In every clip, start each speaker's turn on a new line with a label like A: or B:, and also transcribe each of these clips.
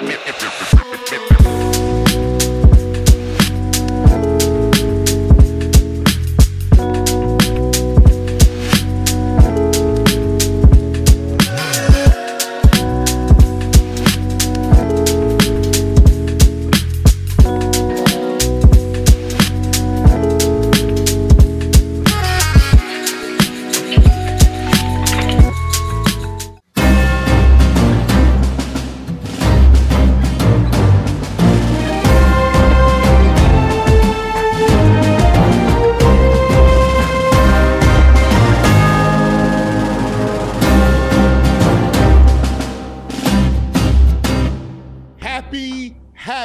A: Happy,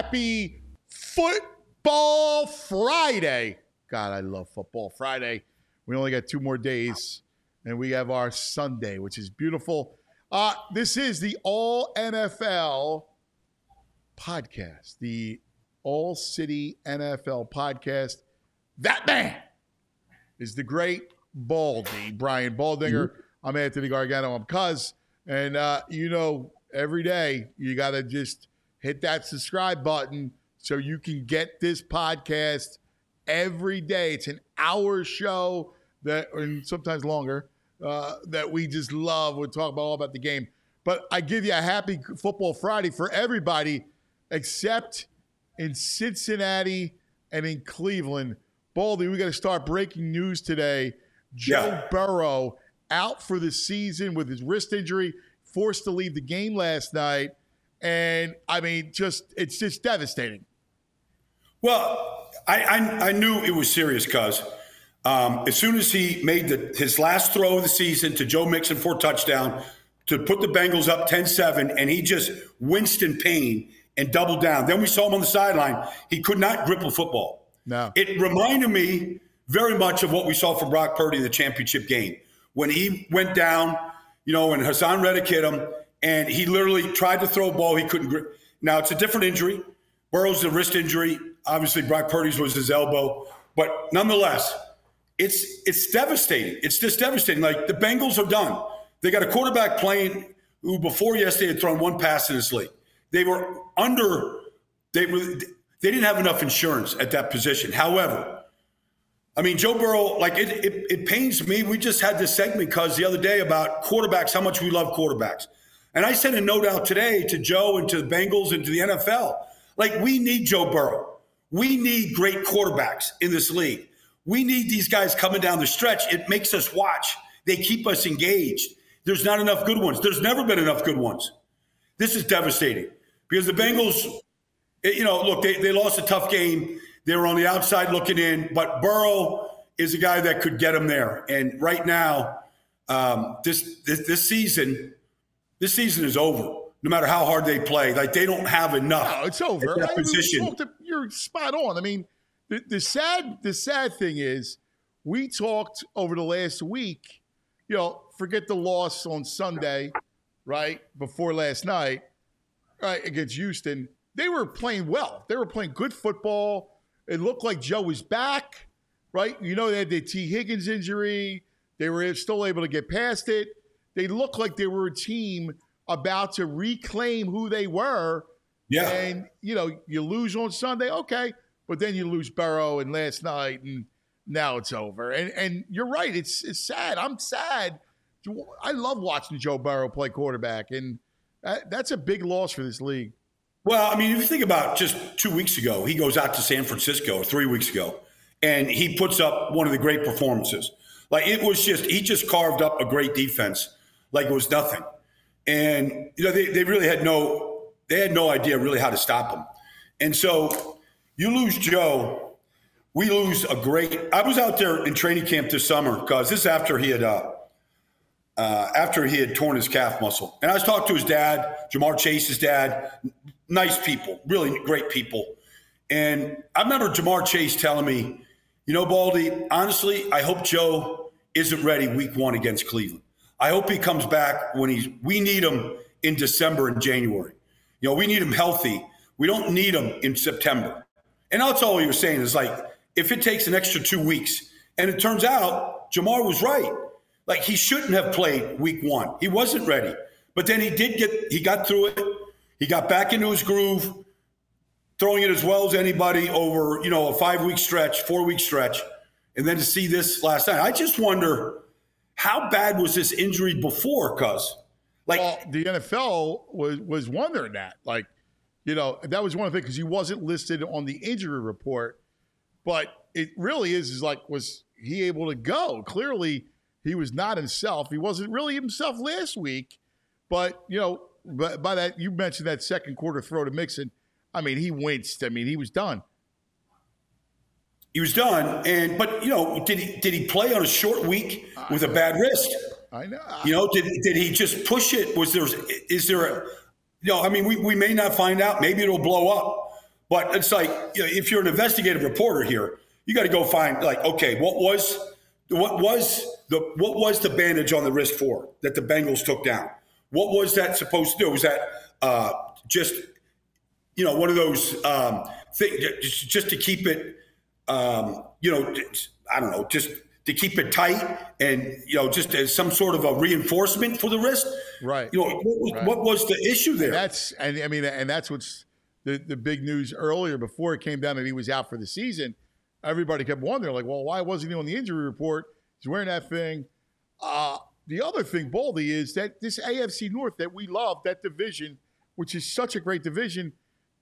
A: happy Football Friday. God, I love Football Friday. We only got two more days, and we have our Sunday, which is beautiful. Uh, this is the All NFL podcast, the All City NFL podcast. That man is the great Baldy, Brian Baldinger. I'm Anthony Gargano. I'm Cuz. And uh, you know, every day you got to just hit that subscribe button so you can get this podcast every day. It's an hour show that, and sometimes longer, uh, that we just love. We talk about all about the game. But I give you a happy Football Friday for everybody except in Cincinnati and in Cleveland. Baldy, we got to start breaking news today. Joe
B: Yeah.
A: Burrow out for the season with his wrist injury, forced to leave the game last night. And I mean, just it's just devastating.
B: Well, I, I, I knew it was serious, cuz um, as soon as he made the, his last throw of the season to Joe Mixon for touchdown to put the Bengals up 10 7, and he just winced in pain and doubled down. Then we saw him on the sideline. He could not grip a football.
A: No.
B: It reminded me very much of what we saw from Brock Purdy in the championship game when he went down, you know, and Haason Reddick hit him, and he literally tried to throw a ball he couldn't grip. Now, it's a different injury. Burrow's a wrist injury. Obviously, Brock Purdy's was his elbow. But nonetheless, it's it's devastating. It's just devastating. Like the Bengals are done. They got a quarterback playing who before yesterday had thrown one pass in his league. They were under. They were. They didn't have enough insurance at that position. However, I mean, Joe Burrow, like it, it, it pains me. We just had this segment because the other day about quarterbacks, how much we love quarterbacks. And I sent a note out today to Joe and to the Bengals and to the NFL. Like, we need Joe Burrow. We need great quarterbacks in this league. We need these guys coming down the stretch. It makes us watch. They keep us engaged. There's not enough good ones. There's never been enough good ones. This is devastating because the Bengals, eh, you know, look, they, they lost a tough game. They were on the outside looking in, but Burrow is a guy that could get them there. And right now, um, this, this this season, this season is over. No matter how hard they play, like they don't have enough.
A: No, it's over.
B: That
A: I mean, we
B: position.
A: talked- you're spot on. I mean, the, the sad the sad thing is we talked over the last week. You know, forget the loss on Sunday, right before last night, right against Houston. They were playing well. They were playing good football. It looked like Joe was back, right? You know, they had the Tee Higgins injury. They were still able to get past it. They looked like they were a team about to reclaim who they were.
B: Yeah.
A: And, you know, you lose on Sunday, okay. But then you lose Burrow and last night, and now it's over. And and you're right, it's it's sad. I'm sad I love watching Joe Burrow play quarterback, and that, that's a big loss for this league.
B: Well, I mean, if you think about just two weeks ago, he goes out to San Francisco, three weeks ago, and he puts up one of the great performances. Like it was just, he just carved up a great defense like it was nothing. And, you know, they, they really had no, they had no idea really how to stop him. And so you lose Joe, we lose a great, I was out there in training camp this summer because this is after he had, uh, uh, after he had torn his calf muscle. And I was talking to his dad, Ja'Marr Chase's dad, nice people, really great people. And I remember Ja'Marr Chase telling me, you know, Baldy, honestly, I hope Joe isn't ready week one against Cleveland. I hope he comes back when he's, we need him in December and January. You know, we need him healthy. We don't need him in September. And that's all was saying is like, if it takes an extra two weeks, and it turns out Ja'Marr was right. Like he shouldn't have played week one. He wasn't ready. But then he did get, he got through it. He got back into his groove, throwing it as well as anybody over, you know, a five week stretch, four week stretch. And then to see this last night, I just wonder how bad was this injury before? Cuz, like,
A: well, the NFL was was wondering that. Like, you know, that was one of the things because he wasn't listed on the injury report. But it really is, is like, was he able to go? Clearly, he was not himself. He wasn't really himself last week. But, you know, by, by that, you mentioned that second quarter throw to Mixon. I mean, he winced. I mean, he was done.
B: He was done, and but you know, did he did he play on a short week with a bad wrist?
A: I know.
B: You know, did did he just push it? Was there is there a you know? I mean, we, we may not find out. Maybe it'll blow up, but it's like you know, if you're an investigative reporter here, you got to go find like okay, what was what was the what was the bandage on the wrist for that the Bengals took down? What was that supposed to do? Was that uh, just you know one of those um, things just, just to keep it? Um, you know, I don't know, just to keep it tight and you know just as some sort of a reinforcement for the wrist?
A: Right.
B: You know what was, right. what was the issue there?
A: And that's and i mean and that's what's the, the big news earlier before it came down that he was out for the season everybody kept wondering like well why wasn't he on the injury report? He's wearing that thing. Uh, the other thing baldy is that this afc north that we love that division which is such a great division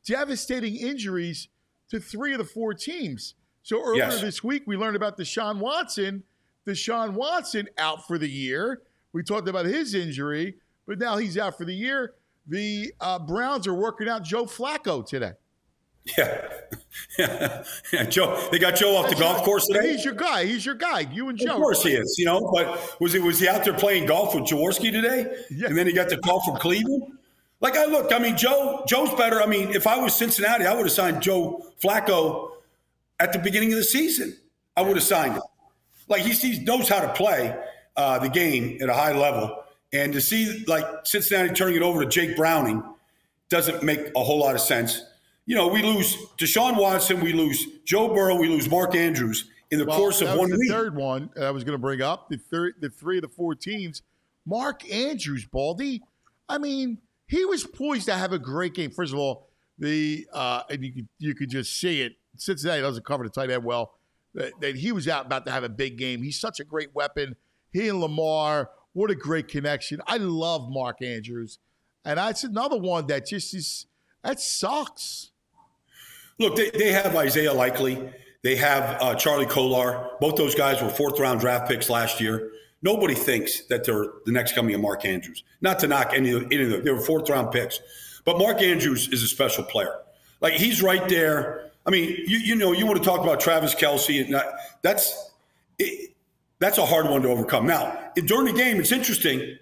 A: devastating injuries to three of the four teams so earlier yes. this week, we learned about Deshaun Watson. Deshaun Watson out for the year. We talked about his injury, but now he's out for the year. The uh, Browns are working out Joe Flacco today.
B: Yeah. yeah. yeah. Joe, they got Joe off That's the golf course today.
A: He's your guy. He's your guy. You and Joe.
B: Of course he is. You know, but was he was he out there playing golf with Jaworski today? Yeah. And then he got the call from Cleveland. Like I look, I mean, Joe, Joe's better. I mean, if I was Cincinnati, I would have signed Joe Flacco at the beginning of the season. I would have signed him. Like he sees, knows how to play uh, the game at a high level, and to see like Cincinnati turning it over to Jake Browning doesn't make a whole lot of sense. You know, we lose Deshaun Watson, we lose Joe Burrow, we lose Mark Andrews in the well, course of one
A: the
B: week.
A: Third one I was going to bring up the third, the three of the four teams. Mark Andrews, Baldy. I mean, he was poised to have a great game. First of all, the uh, and you could you could just see it Cincinnati doesn't cover the tight end well. That, that he was out about to have a big game. He's such a great weapon. He and Lamar, what a great connection. I love Mark Andrews, and that's another one that just is that sucks.
B: Look, they, they have Isaiah Likely. They have uh, Charlie Kolar. Both those guys were fourth round draft picks last year. Nobody thinks that they're the next coming of Mark Andrews. Not to knock any of, any of them. They were fourth round picks. But Mark Andrews is a special player. Like he's right there I mean, you, you know, you want to talk about Travis Kelce, and that, that's it, that's a hard one to overcome. Now, during the game, it's interesting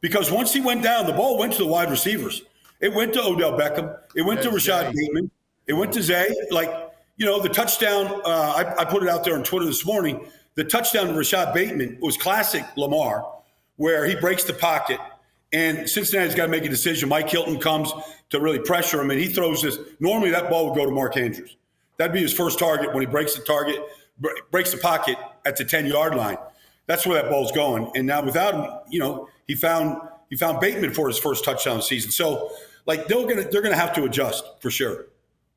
B: because once he went down, the ball went to the wide receivers. It went to Odell Beckham. It went to Rashad Bateman. It went to Zay. Like, you know, the touchdown, uh, I, I, put it out there on Twitter this morning. The touchdown to Rashad Bateman was classic Lamar, where he breaks the pocket and Cincinnati's got to make a decision. Mike Hilton comes to really pressure him, and he throws this. Normally, that ball would go to Mark Andrews. That'd be his first target when he breaks the target, breaks the pocket at the 10 yard line. That's where that ball's going. And now without him, you know, he found he found Bateman for his first touchdown season. So, like they're gonna they're gonna have to adjust for sure.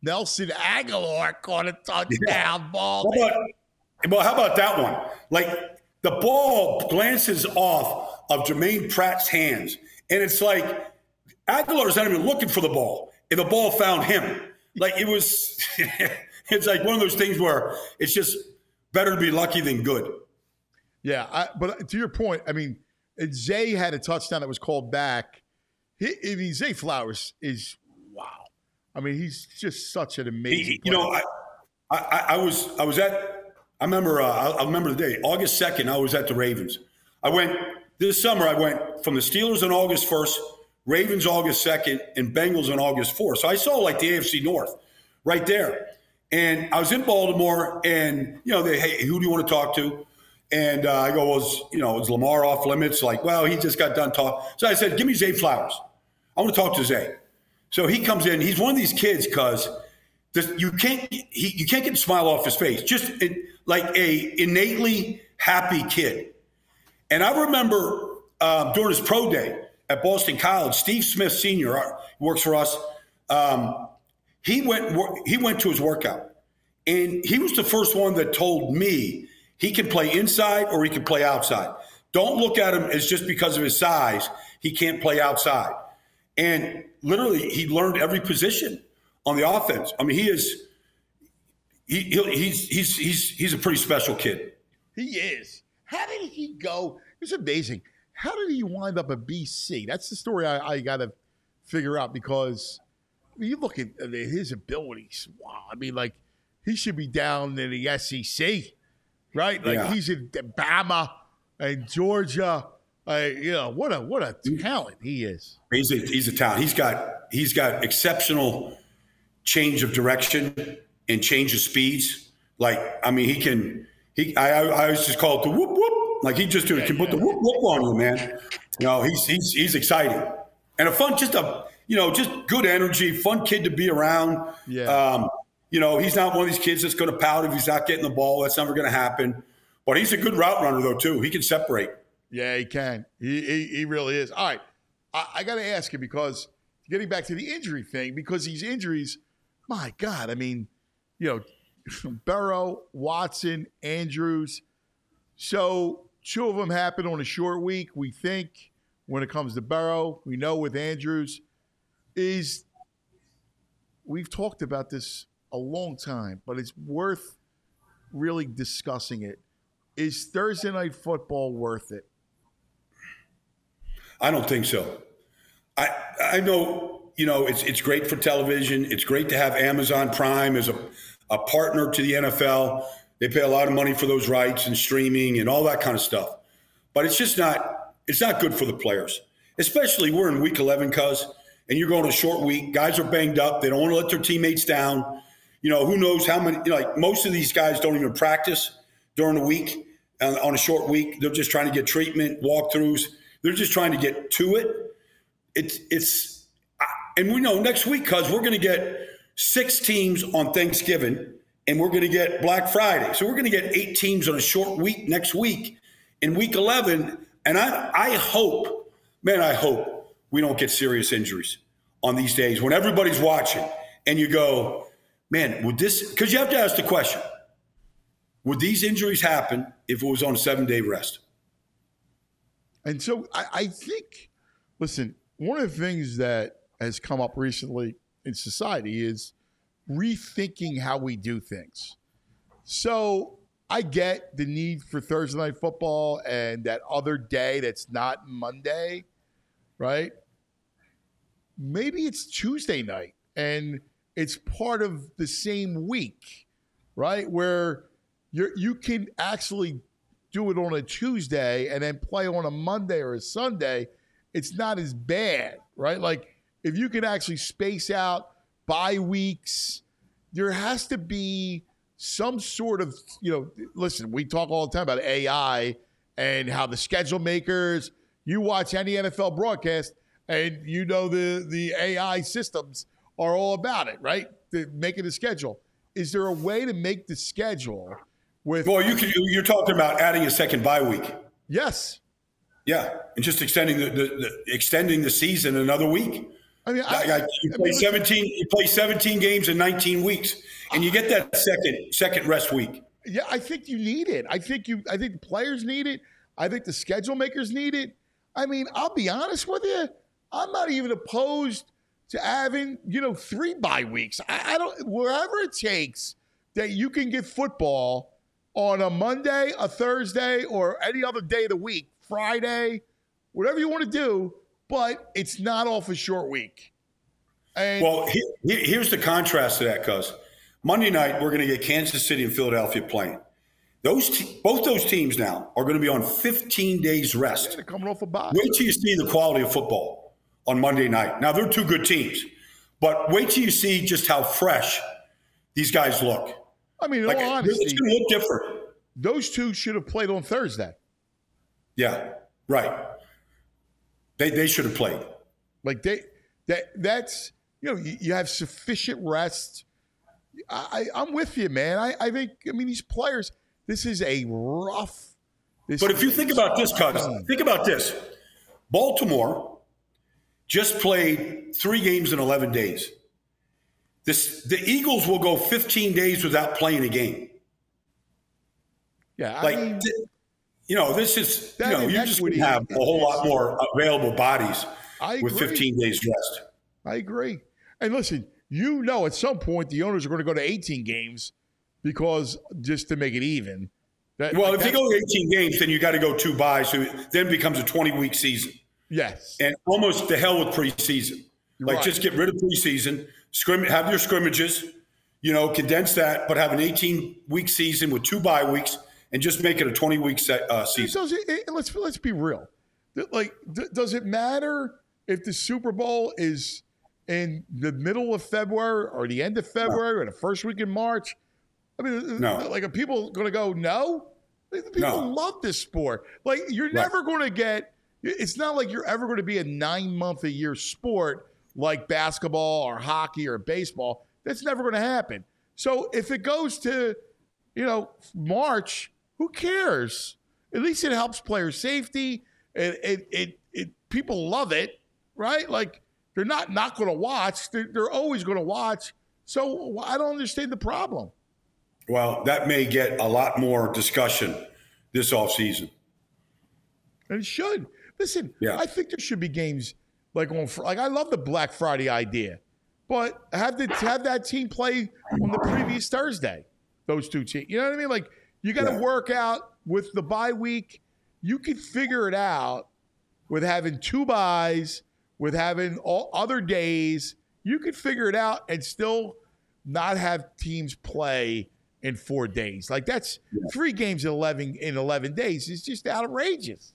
A: Nelson Agholor caught a touchdown yeah. ball.
B: How about, well, how about that one? Like the ball glances off of Germaine Pratt's hands. And it's like Agholor's not even looking for the ball. And the ball found him. Like it was, it's like one of those things where it's just better to be lucky than good.
A: Yeah, I, but to your point, I mean, Zay had a touchdown that was called back. He, I mean, Zay Flowers is wow. I mean, he's just such an amazing.
B: He, you know, I, I, I, was I was at I remember uh, I, I remember the day August second. I was at the Ravens. I went this summer. I went from the Steelers on August first, Ravens August second, and Bengals on August fourth. So I saw like the AFC North right there. And I was in Baltimore, and you know, they hey, who do you want to talk to? And uh, I go, well, you know, is Lamar off limits? Like, well, he just got done talking. So I said, give me Zay Flowers. I want to talk to Zay. So he comes in. He's one of these kids because you can't he, you can't get a smile off his face. Just it, like a innately happy kid. And I remember um, during his pro day at Boston College, Steve Smith Sr. Uh, works for us. Um, he went he went to his workout, and he was the first one that told me he can play inside or he can play outside. Don't look at him as just because of his size he can't play outside. And literally, he learned every position on the offense. I mean, he is he, he's he's he's he's a pretty special kid.
A: He is. How did he go? It's amazing. How did he wind up at BC? That's the story I, I got to figure out because I mean, you look at his abilities. Wow. I mean, like he should be down in the SEC, right? Like yeah. he's in Bama and Georgia. Uh, you know what a what a talent he is.
B: He's a, he's a talent. He's got he's got exceptional change of direction and change of speeds. Like I mean, he can. He I I always just call it the whoop whoop. Like he just do, can put the whoop whoop on you, man. You know, he's he's he's exciting and a fun, just a you know, just good energy, fun kid to be around.
A: Yeah.
B: Um, you know, he's not one of these kids that's going to pout if he's not getting the ball. That's never going to happen. But he's a good route runner, though, too. He can separate.
A: Yeah, he can. He he, he really is. All right, I, I got to ask you because getting back to the injury thing, because these injuries, my God, I mean, you know, Burrow, Watson, Andrews. So two of them happen on a short week. We think when it comes to Burrow, we know with Andrews is we've talked about this a long time, but it's worth really discussing it. Is Thursday night football worth it?
B: I don't think so. I I know you know it's it's great for television. It's great to have Amazon Prime as a a partner to the NFL. They pay a lot of money for those rights and streaming and all that kind of stuff. But it's just not it's not good for the players. Especially we're in week 11 cuz and you're going a short week. Guys are banged up. They don't want to let their teammates down. You know, who knows how many, you know, like most of these guys don't even practice during the week on, on a short week. They're just trying to get treatment, walkthroughs. They're just trying to get to it. It's, it's, and we know next week, cuz we're going to get six teams on Thanksgiving and we're going to get Black Friday. So we're going to get eight teams on a short week next week in week 11. And I, I hope, man, I hope we don't get serious injuries on these days when everybody's watching and you go, man, would this, because you have to ask the question, would these injuries happen if it was on a seven day rest?
A: And so I, I, think, listen, one of the things that has come up recently in society is rethinking how we do things. So I get the need for Thursday night football and that other day that's not Monday right? Maybe it's Tuesday night and it's part of the same week, right? Where you you can actually do it on a Tuesday and then play on a Monday or a Sunday. It's not as bad, right? Like if you can actually space out bye weeks, there has to be some sort of, you know, listen, we talk all the time about AI and how the schedule makers you watch any NFL broadcast, and you know the the AI systems are all about it, right? The, making the schedule. Is there a way to make the schedule with?
B: Well, you can. You're talking about adding a second bye week.
A: Yes.
B: Yeah, and just extending the, the, the extending the season another week.
A: I mean, I,
B: I, you play I mean, 17. You play 17 games in 19 weeks, and you get that second second rest week.
A: Yeah, I think you need it. I think you. I think the players need it. I think the schedule makers need it. I mean, I'll be honest with you. I'm not even opposed to having, you know, three bye weeks. I, I don't, wherever it takes that you can get football on a Monday, a Thursday, or any other day of the week, Friday, whatever you want to do, but it's not off a short week.
B: And well, here's the contrast to that, cuz Monday night we're going to get Kansas City and Philadelphia playing. Those te- both those teams now are going to be on 15 days rest.
A: Yeah, coming off a bye.
B: Wait till you see the quality of football on Monday night. Now they're two good teams, but wait till you see just how fresh these guys look.
A: I mean, like, honesty,
B: it's going to look different.
A: Those two should have played on Thursday.
B: Yeah, right. They they should have played.
A: Like they that that's you know you, you have sufficient rest. I, I am with you, man. I I think I mean these players. This is a rough.
B: This but if you think about this, cuz think about this. Baltimore just played three games in 11 days. This, the Eagles will go 15 days without playing a game.
A: Yeah, I
B: like
A: mean,
B: you know, this is you know, you just have a whole lot more available bodies with 15 days rest.
A: I agree. And listen, you know, at some point the owners are going to go to 18 games because just to make it even.
B: That, well, if you go 18 games, then you got to go two buys, so then becomes a 20 week season.
A: Yes,
B: and almost the hell with preseason. Like, right. just get rid of preseason, scrim, have your scrimmages, you know, condense that, but have an 18 week season with two bye weeks and just make it a 20 week set, uh, season.
A: Does it, it, let's let's be real. Like, does it matter if the Super Bowl is in the middle of February or the end of February no. or the first week in March? I mean, no. like, are people going to go no? People no. love this sport. Like, you're right. never going to get. It's not like you're ever going to be a nine month a year sport like basketball or hockey or baseball. That's never going to happen. So if it goes to, you know, March, who cares? At least it helps player safety. It, it, it, it people love it, right? Like they're not not going to watch. They're, they're always going to watch. So I don't understand the problem.
B: Well, that may get a lot more discussion this offseason.
A: And it should. Listen, yeah. I think there should be games like on like I love the Black Friday idea, but have the have that team play on the previous Thursday. Those two teams, you know what I mean? Like you got to yeah. work out with the bye week. You could figure it out with having two buys, with having all other days. You could figure it out and still not have teams play in four days. Like that's yeah. three games in eleven in eleven days. It's just outrageous.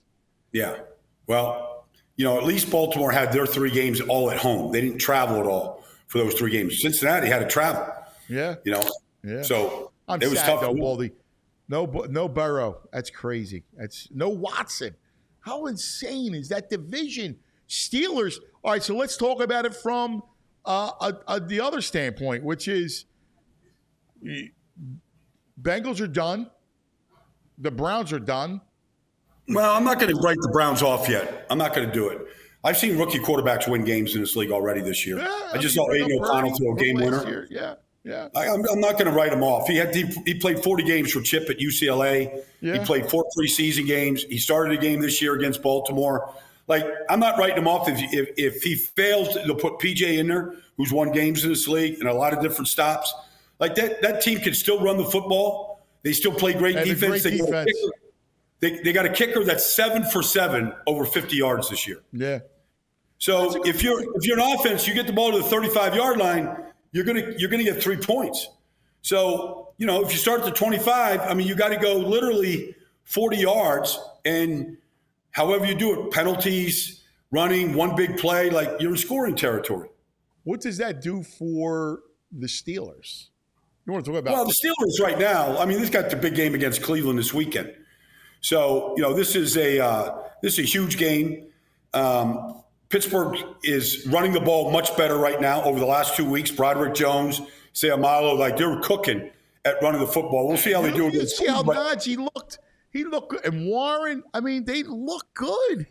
B: Yeah. Well, you know, at least Baltimore had their three games all at home. They didn't travel at all for those three games. Cincinnati had to travel.
A: Yeah.
B: You know.
A: Yeah.
B: So
A: I'm
B: it was
A: sad, tough. Though, Baldy. No, no Burrow. That's crazy. That's no Watson. How insane is that division? Steelers. All right, so let's talk about it from uh, a, a, the other standpoint, which is Bengals are done. The Browns are done.
B: Well, I'm not going to write the Browns off yet. I'm not going to do it. I've seen rookie quarterbacks win games in this league already this year. Yeah, I just saw Aidan O'Connell throw a game winner.
A: Year. Yeah. Yeah,
B: I, am not going to write him off. He had he, he, played 40 games for Chip at UCLA. Yeah. He played four preseason games. He started a game this year against Baltimore. Like I'm not writing him off if if, if he fails to put PJ in there, who's won games in this league and a lot of different stops. Like that that team can still run the football. They still play great
A: and
B: defense.
A: Great
B: they,
A: defense.
B: Got they, they got a kicker that's seven for seven over 50 yards this year.
A: Yeah.
B: So if you're if you're an offense, you get the ball to the 35 yard line, you're gonna you're gonna get three points. So, you know, if you start at the 25, I mean, you got to go literally 40 yards and however you do it, penalties, running, one big play, like you're in scoring territory.
A: What does that do for the Steelers? You want to talk about?
B: Well, the Steelers right now. I mean, this got the big game against Cleveland this weekend. So you know, this is a uh, this is a huge game. Um, Pittsburgh is running the ball much better right now over the last two weeks. Broderick Jones, Seumalo, like they're cooking at running the football. We'll see how they do
A: You see how Najee looked. He looked good. And Warren, I mean, they look good.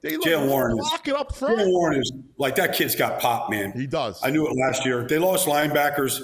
A: They look
B: Jaylen Warren
A: locking up front.
B: Jaylen Warren is like that kid's got pop, man.
A: He does.
B: I knew it last year. They lost linebackers.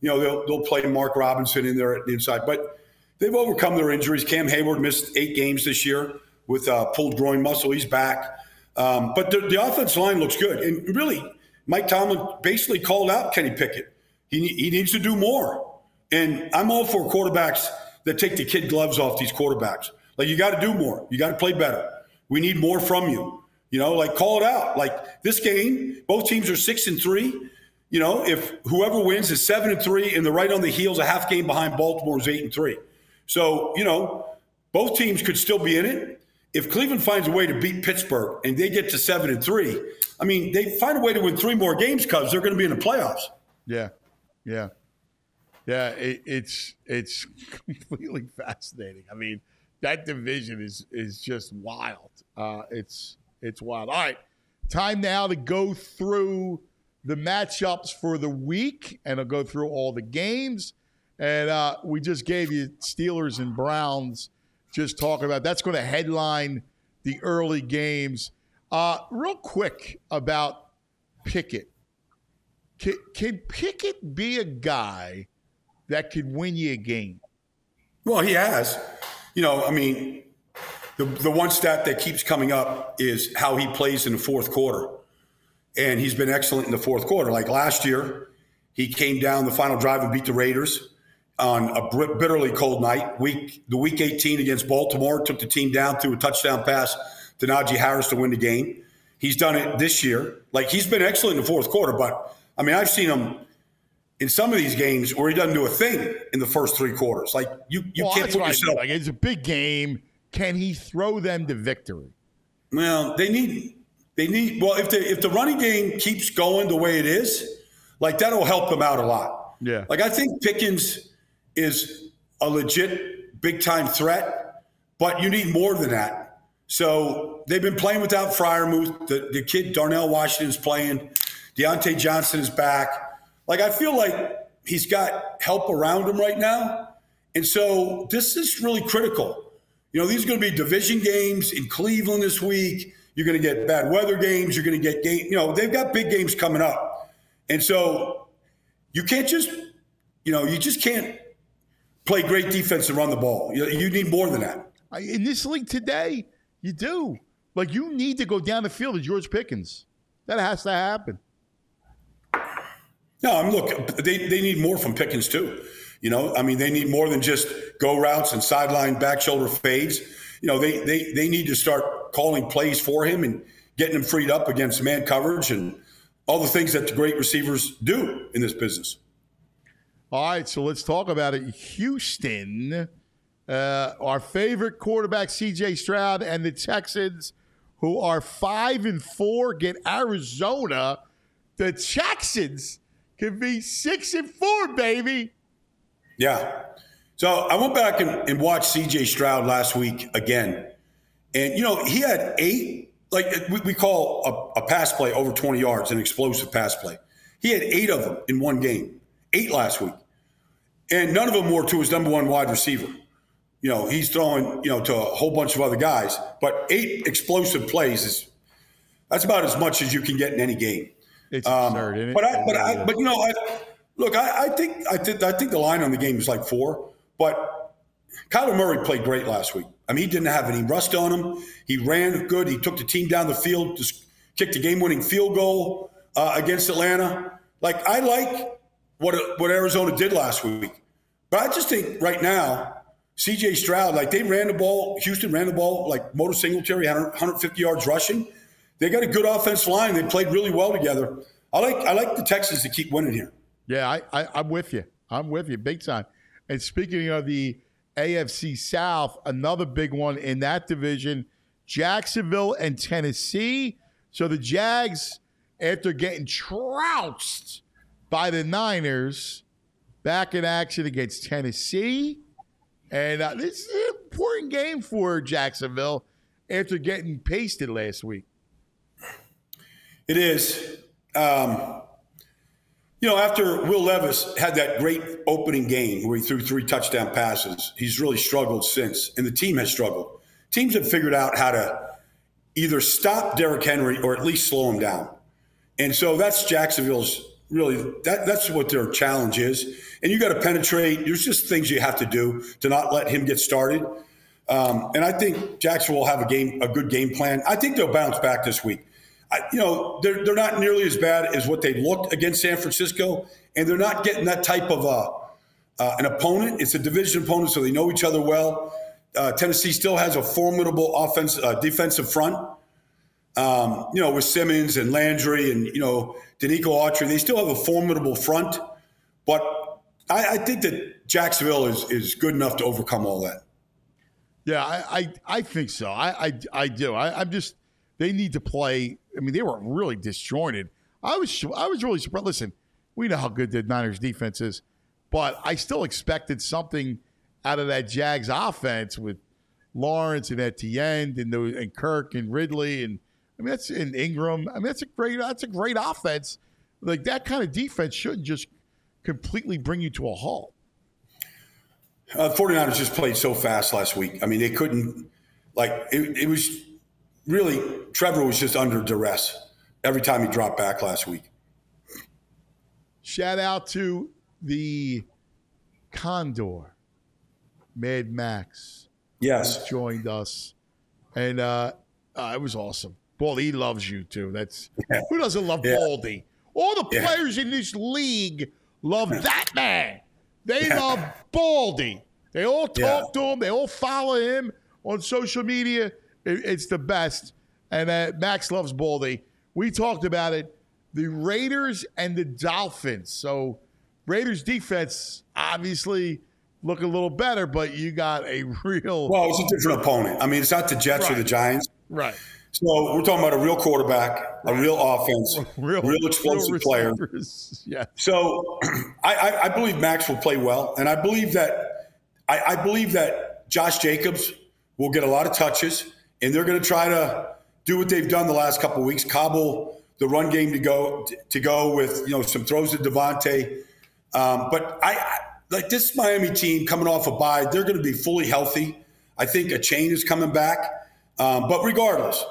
B: You know, they'll, they'll play Mark Robinson in there at the inside, but they've overcome their injuries. Cam Heyward missed eight games this year. with uh, pulled groin muscle. He's back. Um, but the, the offensive line looks good. And really, Mike Tomlin basically called out Kenny Pickett. He, he needs to do more. And I'm all for quarterbacks that take the kid gloves off these quarterbacks. Like, you got to do more. You got to play better. We need more from you. You know, like, call it out. Like, this game, both teams are six and three. You know, if whoever wins is seven and three and they're right on the heels, a half game behind Baltimore is eight and three. So, you know, both teams could still be in it. If Cleveland finds a way to beat Pittsburgh and they get to seven and three, I mean, they find a way to win three more games Cubs, they're going to be in the playoffs.
A: Yeah, yeah, yeah. It, it's it's completely fascinating. I mean, that division is is just wild. Uh, it's it's wild. All right, time now to go through the matchups for the week, and I'll go through all the games. And uh, we just gave you Steelers and Browns. Just talking about that's going to headline the early games. Uh, real quick about Pickett. Can, can Pickett be a guy that could win you a game?
B: Well, he has. You know, I mean, the the one stat that keeps coming up is how he plays in the fourth quarter, and he's been excellent in the fourth quarter. Like last year, he came down the final drive and beat the Raiders on a bitterly cold night. Week the week 18 against Baltimore took the team down through a touchdown pass to Najee Harris to win the game. He's done it this year. Like he's been excellent in the fourth quarter, but I mean I've seen him in some of these games where he doesn't do a thing in the first three quarters. Like you, you well, can't put yourself.
A: Like it's a big game. Can he throw them to victory?
B: Well, they need they need well if the if the running game keeps going the way it is, like that'll help them out a lot.
A: Yeah.
B: Like I think Pickens is a legit big time threat, but you need more than that. So they've been playing without Freiermuth. The, the kid Darnell Washington's playing. Diontae Johnson is back. Like I feel like he's got help around him right now. And so this is really critical. You know, these are going to be division games in Cleveland this week. You're going to get bad weather games. You're going to get game. You know, they've got big games coming up, and so you can't just, you know, you just can't play great defense and run the ball. You, you need more than that.
A: In this league today, you do. Like you need to go down the field with George Pickens. That has to happen.
B: No, I mean, look, they, they need more from Pickens too. You know, I mean, they need more than just go routes and sideline back shoulder fades. You know, they they they need to start calling plays for him and getting him freed up against man coverage and all the things that the great receivers do in this business.
A: All right, so let's talk about it. Houston, uh, our favorite quarterback, C.J. Stroud, and the Texans, who are five and four, get Arizona. The Texans can be six and four, baby.
B: Yeah. So I went back and, and watched C.J. Stroud last week again, and you know he had eight, like we, we call a, a pass play over twenty yards, an explosive pass play. He had eight of them in one game, eight last week and none of them were to his number one wide receiver. You know, he's throwing, you know, to a whole bunch of other guys, but eight explosive plays is that's about as much as you can get in any game.
A: It's um, absurd, isn't it?
B: But I, but I, but you know, I, look, I, I think I think I think the line on the game is like four, but Kyler Murray played great last week. I mean, he didn't have any rust on him. He ran good. He took the team down the field, just kicked a game-winning field goal uh, against Atlanta. Like I like what what Arizona did last week. But I just think right now, CJ Stroud, like they ran the ball, Houston ran the ball like Motor Singletary, 150 yards rushing. They got a good offense line. They played really well together. I like I like the Texans to keep winning here.
A: Yeah, I, I I'm with you. I'm with you big time. And speaking of the AFC South, another big one in that division, Jacksonville and Tennessee. So the Jags, after getting trounced by the Niners, back in action against Tennessee. And uh, this is an important game for Jacksonville after getting pasted last week.
B: It is. Um, you know, after Will Levis had that great opening game where he threw three touchdown passes, he's really struggled since, and the team has struggled. Teams have figured out how to either stop Derrick Henry or at least slow him down. And so that's Jacksonville's really that that's what their challenge is. And you got to penetrate. There's just things you have to do to not let him get started. Um, and I think Jackson will have a game, a good game plan. I think they'll bounce back this week. I, you know, they're, they're not nearly as bad as what they looked against San Francisco, and they're not getting that type of uh, uh, an opponent. It's a division opponent, so they know each other well. Uh, Tennessee still has a formidable offense, uh, defensive front. Um, you know, with Simmons and Landry and you know Denico Autry, they still have a formidable front. But I, I think that Jacksonville is is good enough to overcome all that.
A: Yeah, I, I, I think so. I, I, I do. I, I'm just they need to play. I mean, they were really disjointed. I was I was really surprised. Listen, we know how good the Niners defense is, but I still expected something out of that Jags offense with Lawrence and Etienne and and Kirk and Ridley and I mean that's in Engram. I mean that's a great that's a great offense. Like that kind of defense shouldn't just completely bring you to a halt.
B: Uh, 49ers just played so fast last week. I mean, they couldn't, like, it, it was really, Trevor was just under duress every time he dropped back last week.
A: Shout out to the Condor, Mad Max.
B: Yes.
A: Joined us. And uh, uh, it was awesome. Baldy loves you too. That's yeah. who doesn't love yeah. Baldy? All the players yeah. in this league love that man. They love Baldy. They all talk yeah. to him. They all follow him on social media. It, it's the best. And uh, Max loves Baldy. We talked about it. The Raiders and the Dolphins. So Raiders defense obviously look a little better, but you got a real.
B: Well, it's a different opponent. I mean, it's not the Jets right. or the Giants.
A: Right.
B: So we're talking about a real quarterback, a real offense, real, real explosive real player.
A: Yeah.
B: So I, I, believe Max will play well, and I believe that I, I believe that Josh Jacobs will get a lot of touches, and they're going to try to do what they've done the last couple of weeks, cobble the run game to go to go with you know some throws to Davante. Um, but I, I like this Miami team coming off a bye, they're going to be fully healthy. I think Achane is coming back, um, but regardless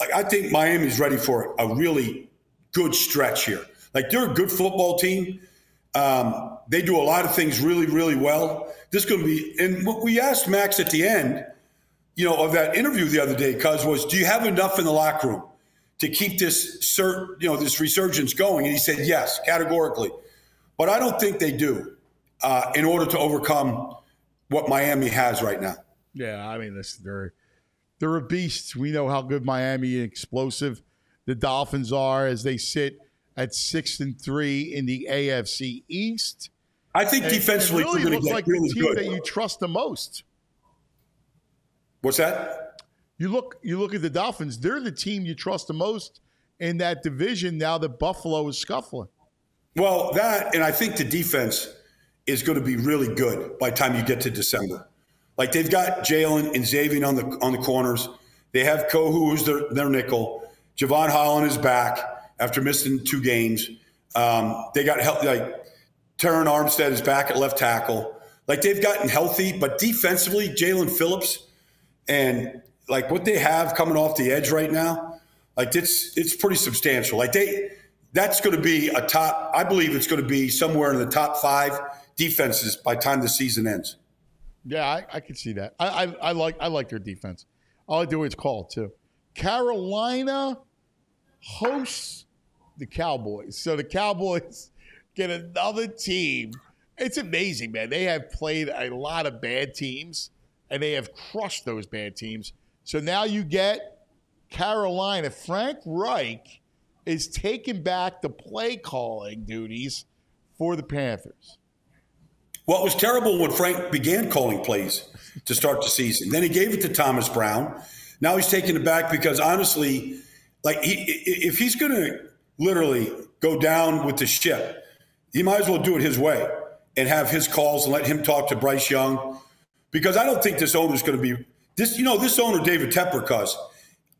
B: like I think Miami's ready for a really good stretch here. Like they're a good football team. Um, they do a lot of things really, really well. This is going to be, and what we asked Max at the end, you know, of that interview the other day, cuz was, do you have enough in the locker room to keep this cert, you know, this resurgence going? And he said yes, categorically. But I don't think they do uh, in order to overcome what Miami has right now.
A: Yeah, I mean, this they're they're a beast. We know how good Miami explosive the Dolphins are as they sit at six and three in the AFC East.
B: I think and defensively,
A: it really
B: looks
A: like
B: really
A: the team
B: good.
A: that you trust the most.
B: What's that?
A: You look, you look at the Dolphins. They're the team you trust the most in that division. Now that Buffalo is scuffling.
B: Well, that and I think the defense is going to be really good by the time you get to December. Like they've got Jalen and Xavier on the on the corners. They have Kohou who's their, their nickel. Jevon Holland is back after missing two games. Um, they got help like Terron Armstead is back at left tackle. Like they've gotten healthy, but defensively, Jaelan Phillips and like what they have coming off the edge right now, like it's it's pretty substantial. Like they that's going to be a top. I believe it's going to be somewhere in the top five defenses by time the season ends.
A: Yeah, I, I can see that. I, I, I like I like their defense. All I way it's called too. Carolina hosts the Cowboys. So the Cowboys get another team. It's amazing, man. They have played a lot of bad teams and they have crushed those bad teams. So now you get Carolina. Frank Reich is taking back the play calling duties for the Panthers.
B: It was terrible when Frank began calling plays to start the season. Then he gave it to Thomas Brown. Now he's taking it back because honestly, like he, if he's going to literally go down with the ship, he might as well do it his way and have his calls and let him talk to Bryce Young. Because I don't think this owner is going to be this. You know, this owner, David Tepper, cause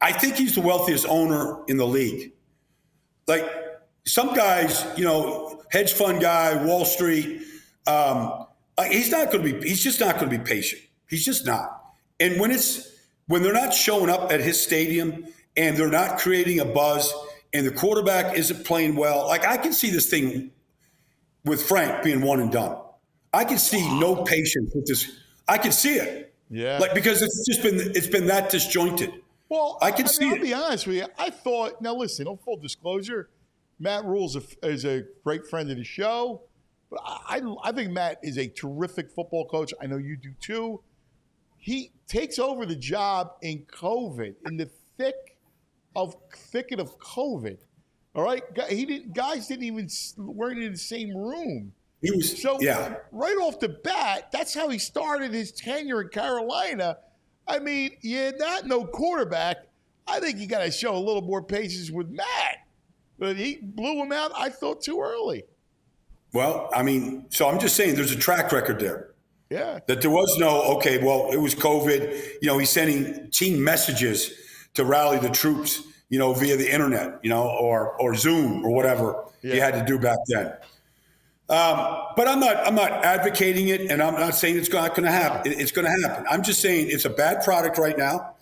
B: I think he's the wealthiest owner in the league. Like some guys, you know, hedge fund guy, Wall Street um, uh, he's not going to be. He's just not going to be patient. He's just not. And when it's when they're not showing up at his stadium and they're not creating a buzz and the quarterback isn't playing well, like I can see this thing with Frank being one and done. I can see no patience with this. I can see it.
A: Yeah.
B: Like because it's just been it's been that disjointed.
A: Well,
B: I can
A: mean,
B: see
A: I'll be honest with you. I thought. Now, listen. On full disclosure, Matt Rhule's is a great friend of the show. But I, I think Matt is a terrific football coach. I know you do too. He takes over the job in COVID, in the thick of thicket of COVID. All right, he didn't. Guys didn't even weren't in the same room.
B: He was
A: So
B: yeah.
A: right off the bat, that's how he started his tenure in Carolina. I mean, yeah, not no quarterback. I think you got to show a little more patience with Matt. But he blew him out. I thought too early.
B: Well, I mean, so I'm just saying there's a track record there.
A: Yeah,
B: That there was no, okay, well, it was COVID. You know, he's sending team messages to rally the troops, you know, via the internet, you know, or or Zoom or whatever he had to do back then. Um, but I'm not I'm not advocating it, and I'm not saying it's not going to happen. It- It's going to happen. I'm just saying it's a bad product right now.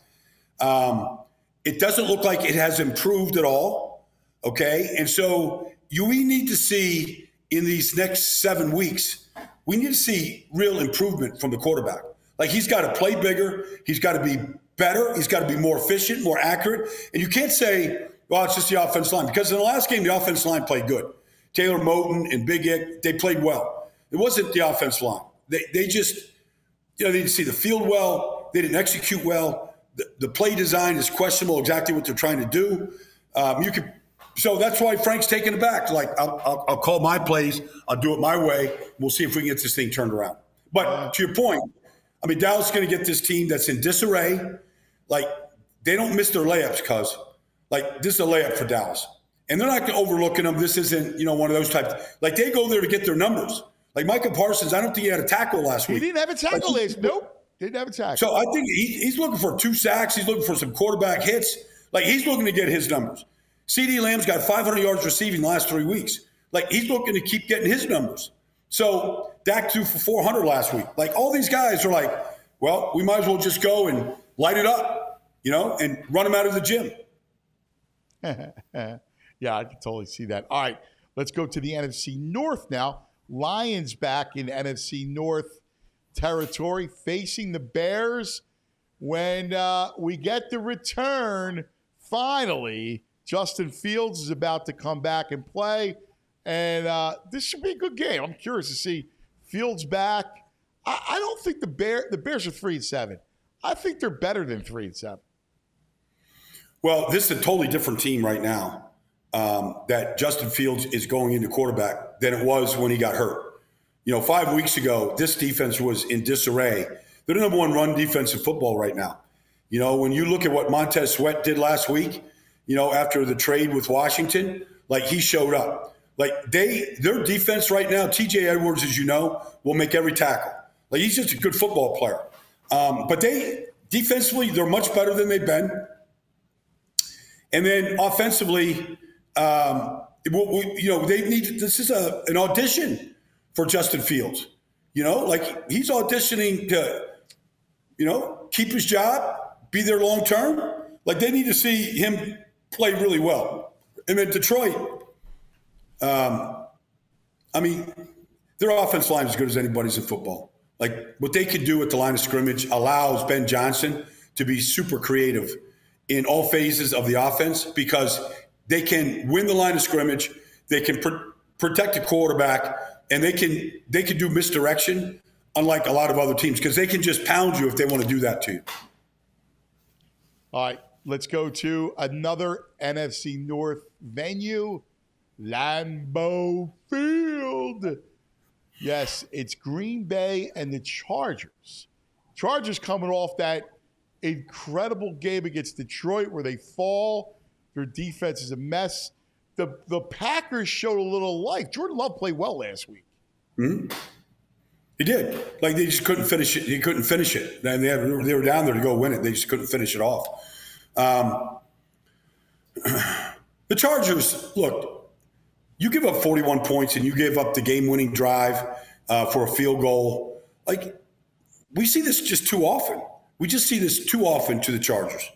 B: Um, it doesn't look like it has improved at all. Okay, and so you we need to see in these next seven weeks, we need to see real improvement from the quarterback. Like he's got to play bigger, he's got to be better, he's got to be more efficient, more accurate, and you can't say, "Well, it's just the offense line," because in the last game the offense line played good. Taylor Moton and Big Ick, they played well. It wasn't the offense line. They they just you know, they didn't see the field well. They didn't execute well. The, the play design is questionable. Exactly what they're trying to do. Um, you could, so that's why Frank's taking it back. Like I'll, I'll, I'll call my plays. I'll do it my way. We'll see if we can get this thing turned around. But uh-huh. to your point, I mean Dallas is going to get this team that's in disarray. Like they don't miss their layups, cuz like this is a layup for Dallas, and they're not overlooking them. This isn't you know one of those types. Like they go there to get their numbers. Like Micah Parsons, I don't think he had a tackle last
A: he
B: week.
A: He didn't have a tackle
B: Like,
A: last. Nope, didn't have a tackle.
B: so I think he, he's looking for two sacks. He's looking for some quarterback hits. Like he's looking to get his numbers. CeeDee Lamb's got 500 yards receiving the last three weeks. Like he's looking to keep getting his numbers. So Dak threw for 400 last week. Like all these guys are like, well, we might as well just go and light it up, you know, and run them out of the gym.
A: yeah, I can totally see that. All right, let's go to the NFC North now. Lions back in NFC North territory facing the Bears when uh, we get the return. Finally, Justin Fields is about to come back and play, and uh, this should be a good game. I'm curious to see Fields back. I, I don't think the Bear the Bears are three and seven. I think they're better than three and seven.
B: Well, this is a totally different team right now. Um, that Justin Fields is going into quarterback than it was when he got hurt. You know, five weeks ago, this defense was in disarray. They're the number one run defense in football right now. You know, when you look at what Montez Sweat did last week, you know, after the trade with Washington, like he showed up. Like they, their defense right now, TJ Edwards, as you know, will make every tackle. Like he's just a good football player. Um, but they, defensively, they're much better than they've been. And then offensively, um, we- we- you know, they need this is a an audition for Justin Fields. You know, like he's auditioning to, you know, keep his job, be there long term. Like they need to see him play really well. And then Detroit, um, I mean, their offense line is as good as anybody's in football. Like what they can do at the line of scrimmage allows Ben Johnson to be super creative in all phases of the offense because they can win the line of scrimmage, they can pr- protect the quarterback, and they can they can do misdirection unlike a lot of other teams because they can just pound you if they want to do that to you.
A: All right, let's go to another NFC North venue, Lambeau Field. Yes, it's Green Bay and the Chargers. Chargers coming off that incredible game against Detroit where they fall. Their defense is a mess. The the Packers showed a little life. Jordan Love played well last week. Hmm.
B: He did. Like they just couldn't finish it. He couldn't finish it. And they, had, they were down there to go win it. They just couldn't finish it off. Um, the Chargers, look, you give up 41 points and you give up the game-winning drive uh, for a field goal. Like we see this just too often. We just see this too often to the Chargers.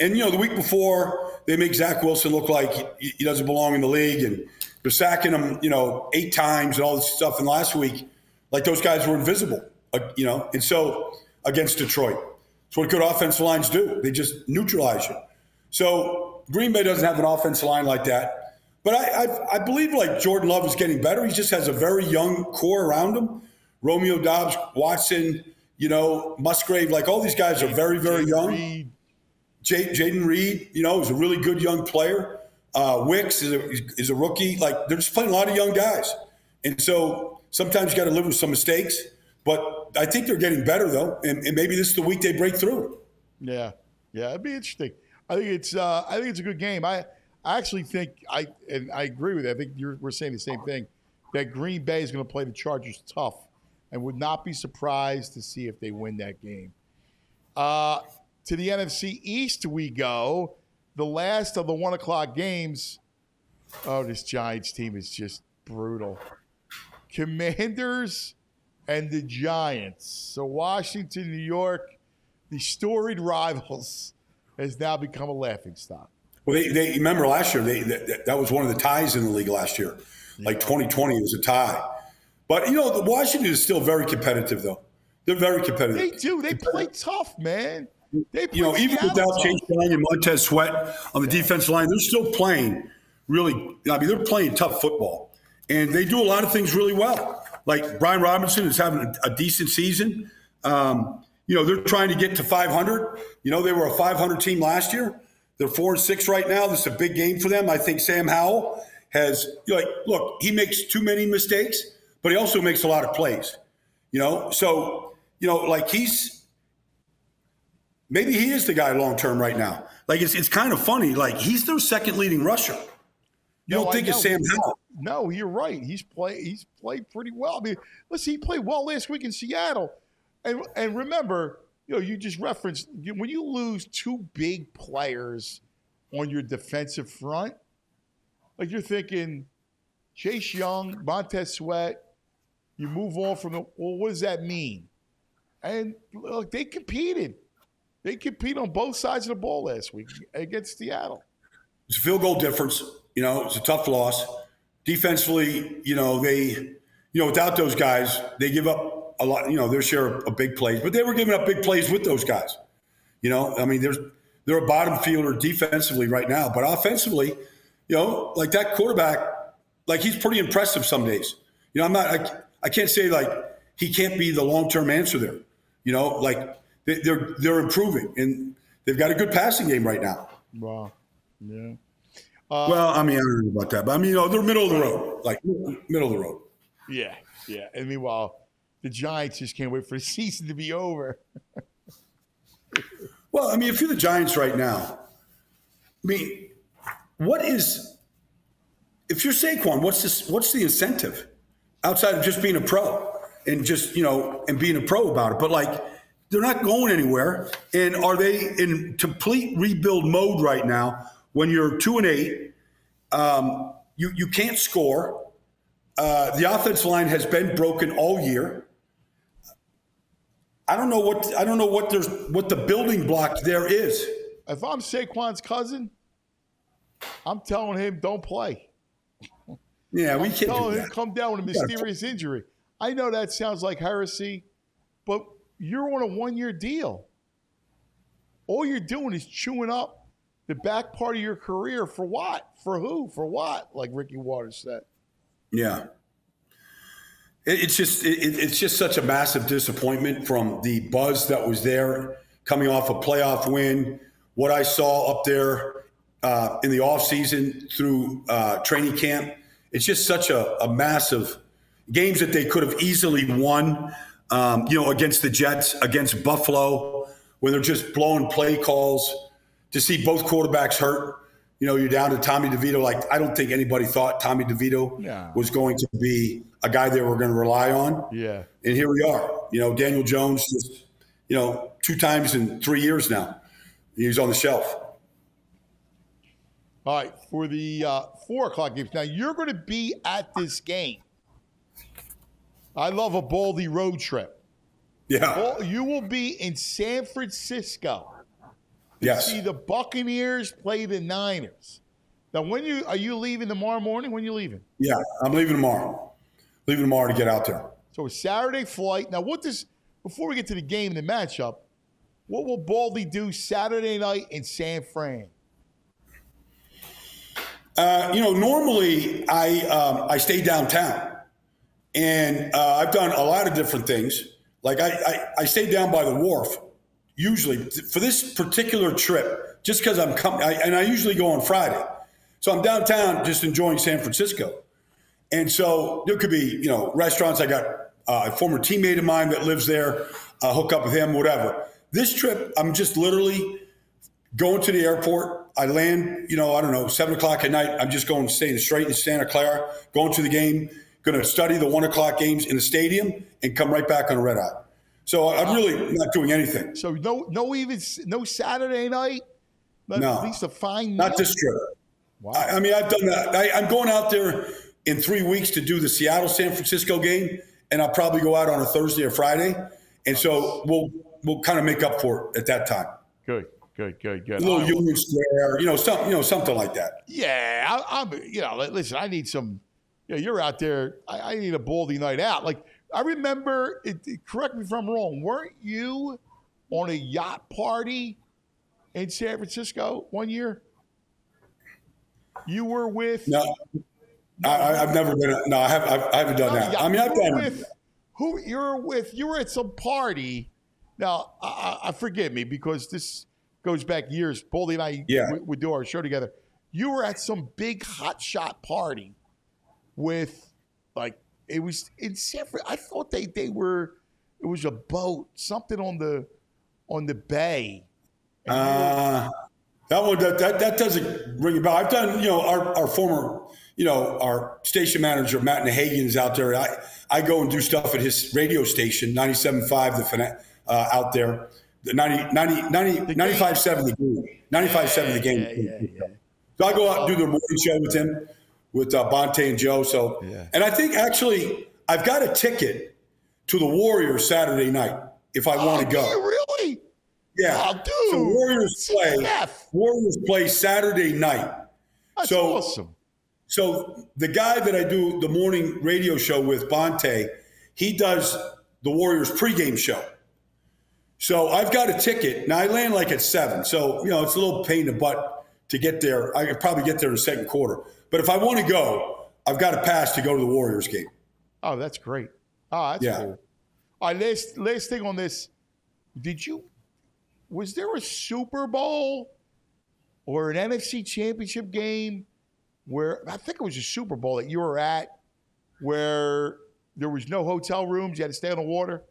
B: And you know, the week before they make Zach Wilson look like he, he doesn't belong in the league, and they're sacking him, you know, eight times and all this stuff. And last week, like those guys were invisible, uh, you know. And so against Detroit. That's what good offensive lines do. They just neutralize you. So Green Bay doesn't have an offensive line like that. But I, I, I believe like Jordan Love is getting better. He just has a very young core around him. Romeo Doubs, Watson, you know, Musgrave, like all these guys are very, very young. Jayden Reed, you know, is a really good young player. Uh, Wicks is a, is a rookie. Like they're just playing a lot of young guys, and so sometimes you got to live with some mistakes. But I think they're getting better though, and, and, maybe this is the week they break through.
A: Yeah, yeah, it'd be interesting. I think it's uh, I think it's a good game. I I actually think I and I agree with you. I think we're saying the same thing that Green Bay is going to play the Chargers tough, and would not be surprised to see if they win that game. Uh, to the NFC East we go. The last of the one o'clock games. Oh, this Giants team is just brutal. Commanders and the Giants. So Washington, New York, the storied rivals, has now become a laughing stock.
B: Well, they, they remember last year. They, that, that was one of the ties in the league last year. Yeah. Like 2020 was a tie. But you know, the Washington is still very competitive, though. They're very competitive.
A: They do. They play tough, man. They
B: you know, even without Chase Young and Montez Sweat on the defensive line, they're still playing really. I mean, they're playing tough football, and they do a lot of things really well. Like Brian Robinson is having a, a decent season. Um, you know, they're trying to get to 500. You know, they were a 500 team last year. They're four and six right now. This is a big game for them. I think Sam Howell has like look. He makes too many mistakes, but he also makes a lot of plays. You know, so you know, like he's maybe he is the guy long term right now. Like it's it's kind of funny. Like he's their second leading rusher. You don't think it's Sam Howell?
A: No, you're right. He's played. He's played pretty well. I mean, listen, he played well last week in Seattle, and and remember, you know, you just referenced when you lose two big players on your defensive front, like you're thinking Chase Young, Montez Sweat. You move on from the. Well, what does that mean? And look, they competed. They compete on both sides of the ball last week against Seattle.
B: It's a field goal difference. You know, it's a tough loss. Defensively, you know, they, you know, without those guys, they give up a lot, you know, their share of big plays, but they were giving up big plays with those guys. You know, I mean, there's, they're a bottom fielder defensively right now, but offensively, you know, like that quarterback, like he's pretty impressive some days. You know, I'm not, I, I can't say like he can't be the long term answer there. You know, like they're they're improving and they've got a good passing game right now.
A: Wow. Yeah.
B: Uh, well, I mean, I don't know about that, but I mean, you know, they're middle of the road, like middle of the road.
A: Yeah, yeah. And meanwhile, the Giants just can't wait for the season to be over.
B: well, I mean, if you're the Giants right now, I mean, what is if you're Saquon? What's this? What's the incentive outside of just being a pro and just you know and being a pro about it? But like, they're not going anywhere, and are they in complete rebuild mode right now? When you're two and eight, um, you you can't score. Uh, the offense line has been broken all year. I don't know what I don't know what there's what the building block there is.
A: If I'm Saquon's cousin, I'm telling him don't play.
B: Yeah, we can't. Telling him
A: come down with a mysterious injury. I know that sounds like heresy, but you're on a one year deal. All you're doing is chewing up the back part of your career for what? For who? For what? Like Ricky Watters said.
B: Yeah. it's just it, it's just such a massive disappointment from the buzz that was there coming off a playoff win. What I saw up there uh, in the offseason through uh, training camp, it's just such a, a, massive games that they could have easily won. Um, you know, against the Jets, against Buffalo, when they're just blowing play calls to see both quarterbacks hurt. You know, you're down to Tommy DeVito. Like, I don't think anybody thought Tommy DeVito yeah. was going to be a guy they were going to rely on.
A: Yeah.
B: And here we are. You know, Daniel Jones, just, you know, two times in three years now. He's on the shelf.
A: All right, for the uh, four o'clock games. Now you're going to be at this game. I love a Baldy road trip.
B: Yeah,
A: you will be in San Francisco
B: yes.
A: see the Buccaneers play the Niners. Now, when you are you leaving tomorrow morning? When you leaving?
B: Yeah, I'm leaving tomorrow. Leaving tomorrow to get out there.
A: So a Saturday flight. Now, what does before we get to the game the matchup, what will Baldy do Saturday night in San Fran?
B: Uh, you know, normally I um, I stay downtown, and uh, I've done a lot of different things. Like I, I I stay down by the wharf usually for this particular trip, just because I'm coming, and I usually go on Friday, so I'm downtown just enjoying San Francisco, and so there could be you know restaurants. I got uh, a former teammate of mine that lives there. Uh, hook up with him, whatever. This trip, I'm just literally going to the airport I land, you know, I don't know, seven o'clock at night. I'm just going staying straight in Santa Clara, going to the game, going to study the one o'clock games in the stadium, and come right back on a red eye. So I'm really not doing anything.
A: So no, no, even no Saturday night.
B: No,
A: at least a fine.
B: Not this trip. Wow. I, I, mean, I've done that. I, I'm going out there in three weeks to do the Seattle San Francisco game, and I'll probably go out on a Thursday or Friday, and so we'll we'll kind of make up for it at that time.
A: Good. Good, good, good.
B: A little Union Square, you know, some, you know, something like that.
A: Yeah, I, am You know, listen, I need some. You know, you're out there. I, I need a baldy night out. Like I remember. It, correct me if I'm wrong. Weren't you on a yacht party in San Francisco one year? You were with.
B: No, I, have never been. No, I, have, I haven't done that. I mean, I've done.
A: With, who you're with? You were at some party. Now, I, I forgive me because this goes back years. Baldy and I
B: yeah.
A: would, would do our show together. You were at some big hotshot party with like it was in San Francisco. I thought they they were it was a boat, something on the on the bay.
B: Uh, that one that, that that doesn't ring a bell. I've done you know our, our former you know our station manager Matt Nahigian is out there. I I go and do stuff at his radio station 97.5 the uh, out there the 90, 90, 90 95 7 the game. 95 7 the game. Yeah, yeah, so I go out and do the morning show with him, with uh, Bonta and Joe. So, and I think actually I've got a ticket to the Warriors Saturday night if I oh, want to go.
A: really?
B: Yeah.
A: Oh, dude.
B: So Warriors play. Warriors play Saturday night.
A: That's
B: so,
A: awesome.
B: So the guy that I do the morning radio show with, Bonta, he does the Warriors pregame show. So I've got a ticket. Now I land like at seven. So, you know, it's a little pain in the butt to get there. I could probably get there in the second quarter. But if I want to go, I've got a pass to go to the Warriors game.
A: Oh, that's great. Oh, that's yeah. cool. All right, last, last thing on this. Did you, was there a Super Bowl or an NFC championship game where, I think it was a Super Bowl that you were at where there was no hotel rooms, you had to stay on the water?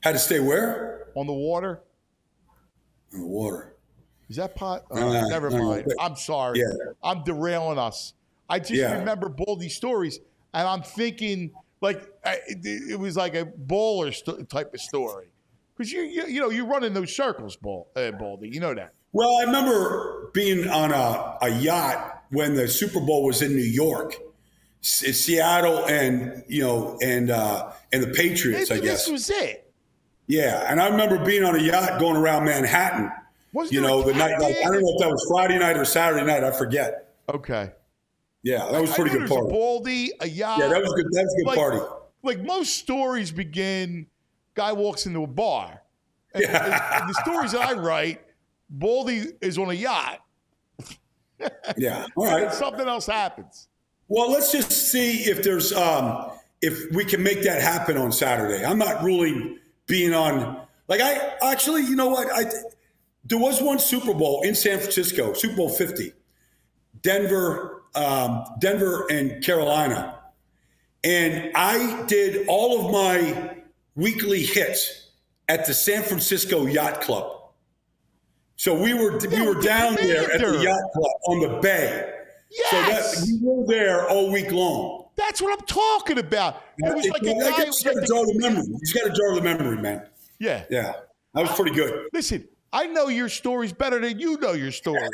B: Had to stay where?
A: On the water.
B: On the water.
A: Is that pot? Uh, never mind. I'm sorry.
B: Yeah.
A: I'm derailing us. I just yeah. remember Baldy stories, and I'm thinking like it, it was like a baller st- type of story because you, you you know you run in those circles, Ball, uh, Baldy. You know that.
B: Well, I remember being on a, a yacht when the Super Bowl was in New York, Seattle, and you know, and uh, and the Patriots.
A: Maybe
B: I guess
A: this was it.
B: Yeah, and I remember being on a yacht going around Manhattan.
A: Was
B: you know the night? Like, I don't know if that was Friday night or Saturday night. I forget.
A: Okay.
B: Yeah, that was pretty good party.
A: A Baldy, a yacht.
B: Yeah, that was good. That was a good
A: like,
B: party.
A: Like most stories begin, guy walks into a bar. And, yeah. and the stories I write, Baldy is on a yacht.
B: yeah. All right.
A: something else happens.
B: Well, let's just see if there's um, if we can make that happen on Saturday. I'm not ruling being on. Like I actually, you know what? I there was one Super Bowl in San Francisco, Super Bowl Fifty, Denver, um, Denver and Carolina, and I did all of my weekly hits at the San Francisco Yacht Club. So we were we were down there at the yacht club on the bay.
A: Yes.
B: So that, we were there all week long.
A: That's what I'm talking about. It was like a guy.
B: You got to jar the memory. You got to jar of the memory, man.
A: Yeah.
B: Yeah. That was pretty good.
A: Listen, I know your stories better than you know your stories.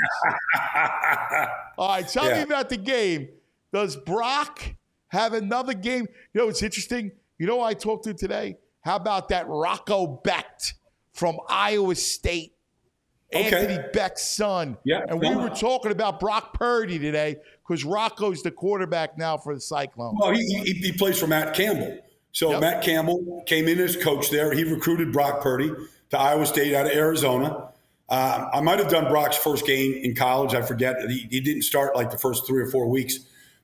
A: All right, tell yeah. me about the game. Does Brock have another game? You know, it's interesting. You know, I talked to today. How about that Rocco Becht from Iowa State? Okay. Anthony Becht's son.
B: Yeah.
A: And we were talking about Brock Purdy today because Rocco's the quarterback now for the Cyclones.
B: Well, he, he, he, plays for Matt Campbell. So
A: Yep.
B: Matt Campbell came in as coach there. He recruited Brock Purdy to Iowa State out of Arizona. Uh, I might have done Brock's first game in college. I forget. He, he didn't start like the first three or four weeks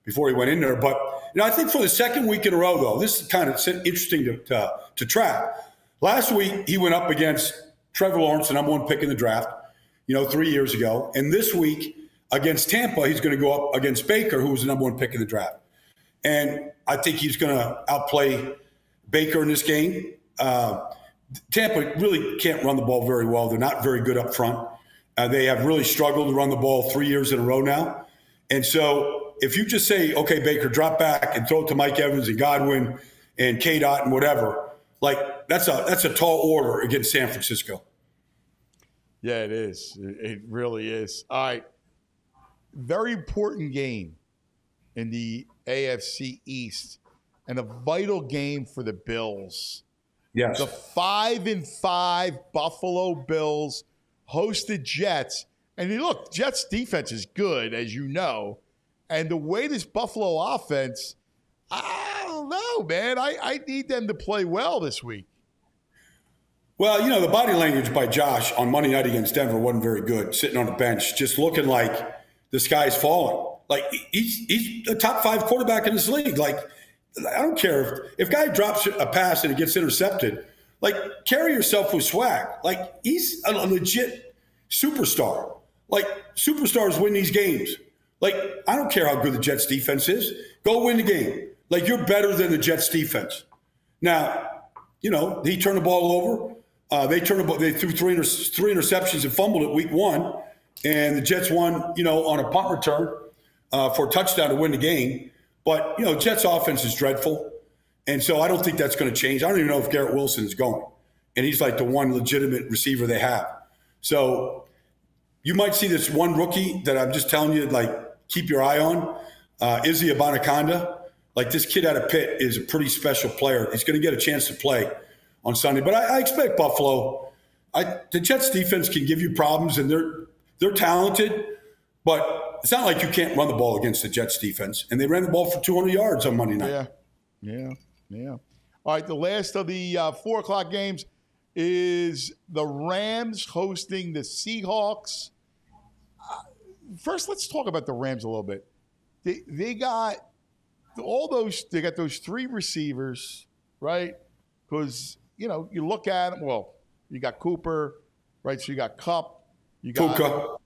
B: before he went in there. But you know, I think for the second week in a row, though, this is kind of interesting to, to, to track. Last week he went up against Trevor Lawrence, the number one pick in the draft. You know, three years ago, and this week against Tampa, he's going to go up against Baker, who was the number one pick in the draft. And I think he's going to outplay Baker in this game. Uh, Tampa really can't run the ball very well. They're not very good up front. Uh, they have really struggled to run the ball three years in a row now. And so if you just say, okay, Baker, drop back and throw it to Mike Evans and Godwin and K Dot and whatever, like that's a that's a tall order against San Francisco.
A: Yeah, it is. It really is. All right. Very important game in the AFC East and a vital game for the Bills.
B: Yes.
A: The five and five Buffalo Bills host the Jets. And you look, Jets defense is good, as you know. And the way this Buffalo offense, I don't know, man. I, I need them to play well this week.
B: Well, you know, the body language by Josh on Monday night against Denver wasn't very good, sitting on the bench, just looking like the sky's falling. Like he's he's a top five quarterback in this league. Like I don't care if if guy drops a pass and it gets intercepted. Like carry yourself with swag. Like he's a legit superstar. Like superstars win these games. Like I don't care how good the Jets defense is. Go win the game. Like you're better than the Jets defense. Now, you know he turned the ball over. Uh, they turned the ball. They threw three inter- three interceptions and fumbled it week one, and the Jets won. You know on a punt return uh, for a touchdown to win the game. But you know Jets offense is dreadful, and so I don't think that's going to change. I don't even know if Garrett Wilson is going, and he's like the one legitimate receiver they have. So you might see this one rookie that I'm just telling you, to like keep your eye on, uh, Izzy Abanikanda. Like this kid out of Pitt is a pretty special player. He's going to get a chance to play on Sunday, but I, I expect Buffalo. I, the Jets defense can give you problems, and they're they're talented, but it's not like you can't run the ball against the Jets defense. And they ran the ball for 200 yards on Monday night.
A: Yeah, yeah, yeah. All right, the last of the uh, four o'clock games is the Rams hosting the Seahawks. Uh, first, let's talk about the Rams a little bit. They they got all those. They got those three receivers, right? Because you know you look at them. Well, you got Cooper, right? So you got Kupp, you got
B: Puka.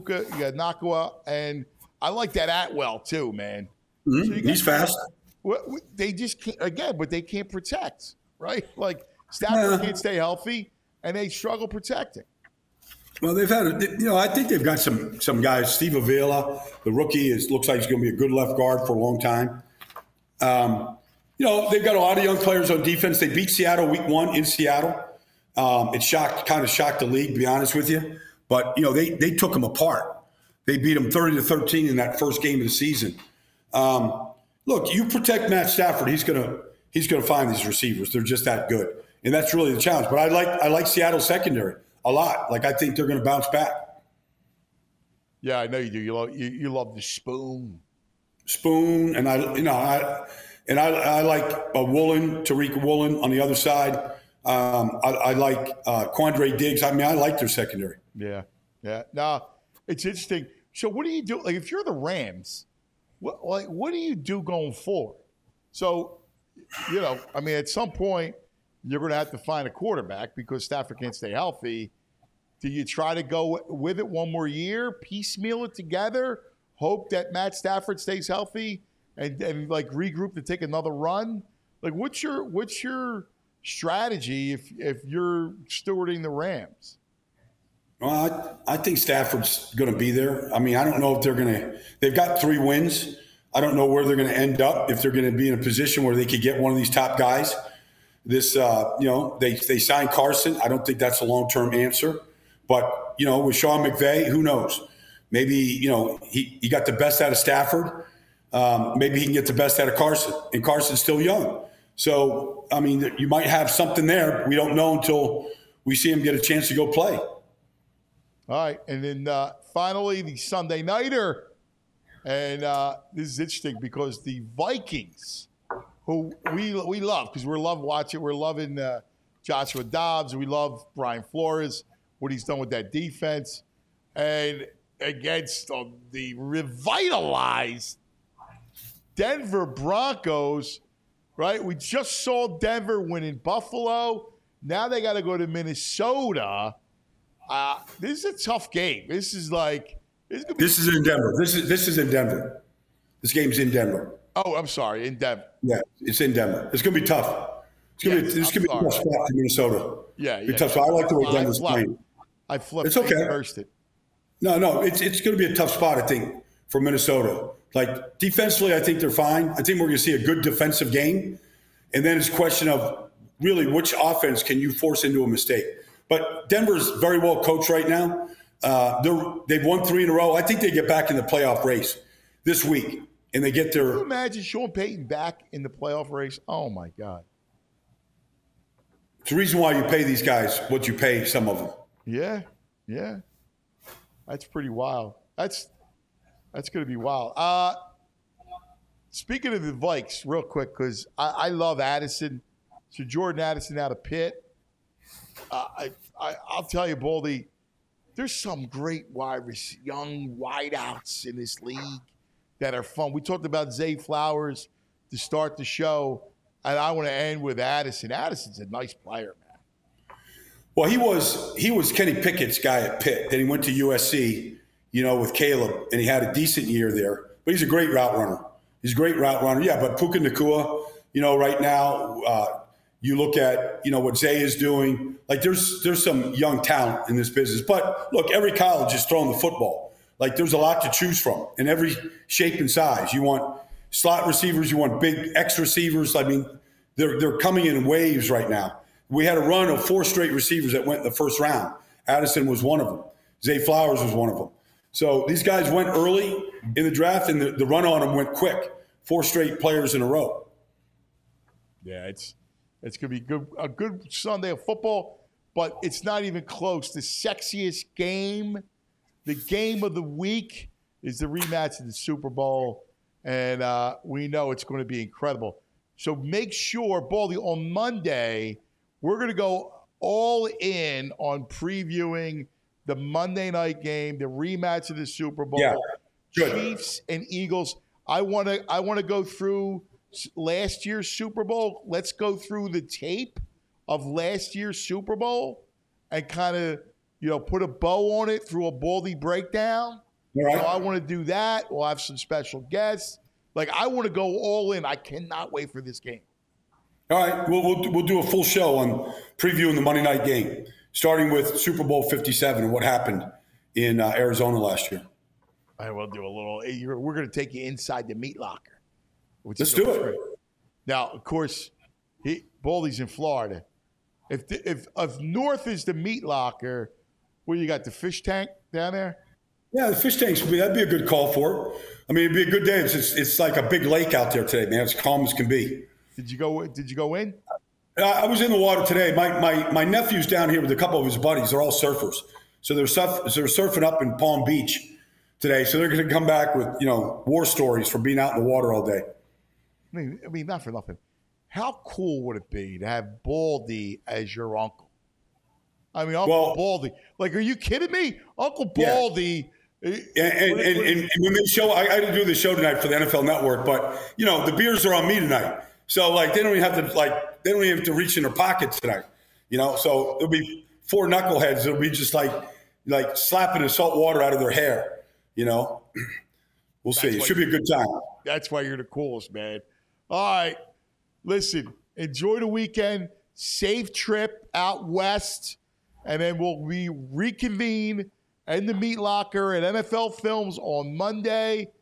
A: Puka, you got Nacua, and I like that Atwell too, man.
B: Mhm.
A: So got-
B: He's fast.
A: They just can't, again, but they can't protect, right? Like Stafford
B: Yeah.
A: can't stay healthy, and they struggle protecting.
B: Well, they've had, a, you know, I think they've got some some guys. Steve Avila, the rookie, is looks like he's going to be a good left guard for a long time. Um, you know, they've got a lot of young players on defense. They beat Seattle week one in Seattle. Um, it shocked, kind of shocked the league, to be honest with you. But you know, they they took them apart. They beat them thirty to thirteen in that first game of the season. Um, look, you protect Matt Stafford, he's gonna he's gonna find these receivers. They're just that good, and that's really the challenge. But I like I like Seattle's secondary a lot. Like I think they're going to bounce back.
A: Yeah, I know you do. You love you, you love the spoon.
B: Spoon and I, you know, I and I, I like uh, Woolen, Tariq Woolen on the other side. Um, I, I like uh, Quandre Diggs. I mean, I like their secondary.
A: Yeah, yeah. No, it's interesting. So, what do you do? Like, if you're the Rams, what like what do you do going forward? So, you know, I mean, at some point, you're going to have to find a quarterback because Stafford can't stay healthy. Do you try to go with it one more year, piecemeal it together, hope that Matt Stafford stays healthy, and, and like regroup to take another run? Like, what's your what's your strategy if if you're stewarding the Rams?
B: Well, I, I think Stafford's going to be there. I mean, I don't know if they're going to. They've got three wins. I don't know where they're going to end up. If they're going to be in a position where they could get one of these top guys. This, uh, you know, they they signed Carson. I don't think that's a long term answer. But you know, with Sean McVay, who knows? Maybe you know he, he got the best out of Stafford. Um, maybe he can get the best out of Carson, and Carson's still young. So I mean, you might have something there. We don't know until we see him get a chance to go play.
A: All right, and then uh, finally the Sunday nighter, and uh, this is interesting because the Vikings who we we love because we're love watching. We're loving uh, Joshua Dobbs. We love Brian Flores, what he's done with that defense, and against uh, the revitalized Denver Broncos. Right, we just saw Denver win in Buffalo. Now they got to go to Minnesota. Uh, this is a tough game. This is like
B: this, be- this is in Denver. This is this is in Denver. This game's in Denver.
A: Oh, I'm sorry, in Denver.
B: Yeah, it's in Denver. It's gonna be tough. It's gonna yes, be this gonna be a tough spot in Minnesota.
A: Yeah, yeah.
B: tough. So I like the way Denver's I playing.
A: I flipped.
B: It's okay. Reversed
A: it.
B: No, no, it's it's gonna be a tough spot. I think for Minnesota. Like defensively, I think they're fine. I think we're gonna see a good defensive game, and then it's a question of really which offense can you force into a mistake. But Denver's very well coached right now. Uh, they've won three in a row. I think they get back in the playoff race this week, and they get their.
A: Can you imagine Sean Payton back in the playoff race? Oh my God!
B: It's the reason why you pay these guys what you pay some of them.
A: Yeah, yeah, that's pretty wild. That's that's going to be wild. Uh, speaking of the Vikes, real quick, because I, I love Addison. So Jordan Addison out of Pitt. I, I I'll tell you, Baldy, there's some great wide young wideouts in this league that are fun. We talked about Zay Flowers to start the show, and I want to end with Addison. Addison's a nice player, man.
B: Well, he was he was Kenny Pickett's guy at Pitt. Then he went to USC, you know, with Caleb, and he had a decent year there. But he's a great route runner. He's a great route runner. Yeah, but Puka Nacua, you know, right now. Uh, you look at you know what Zay is doing. Like there's there's some young talent in this business. But look, every college is throwing the football. Like there's a lot to choose from in every shape and size. You want slot receivers, you want big X receivers. I mean, they're they're coming in waves right now. We had a run of four straight receivers that went in the first round. Addison was one of them. Zay Flowers was one of them. So these guys went early in the draft, and the, the run on them went quick. Four straight players in a row.
A: Yeah, it's it's going to be good, a good Sunday of football, but it's not even close. The sexiest game, the game of the week, is the rematch of the Super Bowl, and uh, we know it's going to be incredible. So make sure, Baldy, on Monday, we're going to go all in on previewing the Monday night game, the rematch of the Super Bowl,
B: yeah,
A: Chiefs and Eagles. I want to I want to go through last year's Super Bowl. Let's go through the tape of last year's Super Bowl and kind of, you know, put a bow on it through a baldy breakdown.
B: Right.
A: So I want to do that. We'll have some special guests. Like I want to go all in. I cannot wait for this game.
B: All right, we'll, we'll, we'll do a full show on previewing the Monday night game, starting with Super Bowl 57 and what happened in uh, Arizona last year.
A: I will do a little. We're going to take you inside the meat locker.
B: Let's do it.
A: Now, of course, he Baldy's in Florida. If the, if if North is the meat locker, where you got the fish tank down there?
B: Yeah, the fish tanks would be that'd be a good call for. It. I mean, it'd be a good day. It's, it's, it's like a big lake out there today, man. It's calm as can be.
A: Did you go? Did you go in?
B: I was in the water today. My my my nephew's down here with a couple of his buddies. They're all surfers, so they're surf, they're surfing up in Palm Beach today. So they're going to come back with you know war stories from being out in the water all day.
A: I mean, I mean, not for nothing. How cool would it be to have Baldy as your uncle? I mean, Uncle well, Baldy. Like, are you kidding me? Uncle Baldy.
B: Eh, yeah. And, and, and, and, when they show, I, I didn't do the show tonight for the NFL Network, but you know the beers are on me tonight, so like they don't even have to like they don't even have to reach in their pockets tonight, you know. So it'll be four knuckleheads. It'll be just like like slapping the salt water out of their hair, you know. We'll see. It should be a good time.
A: That's why you're the coolest, man. All right. Listen, enjoy the weekend. Safe trip out west. And then we'll we reconvene in the meat locker at NFL Films on Monday.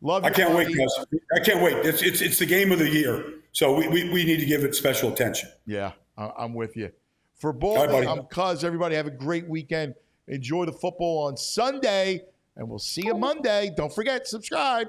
A: Love you.
B: I can't wait, guys. I can't wait. It's, it's, it's the game of the year. So we, we, we need to give it special attention.
A: Yeah, I'm with you. For both, right, I'm Cuz. Everybody have a great weekend. Enjoy the football on Sunday, and we'll see you Monday. Don't forget, subscribe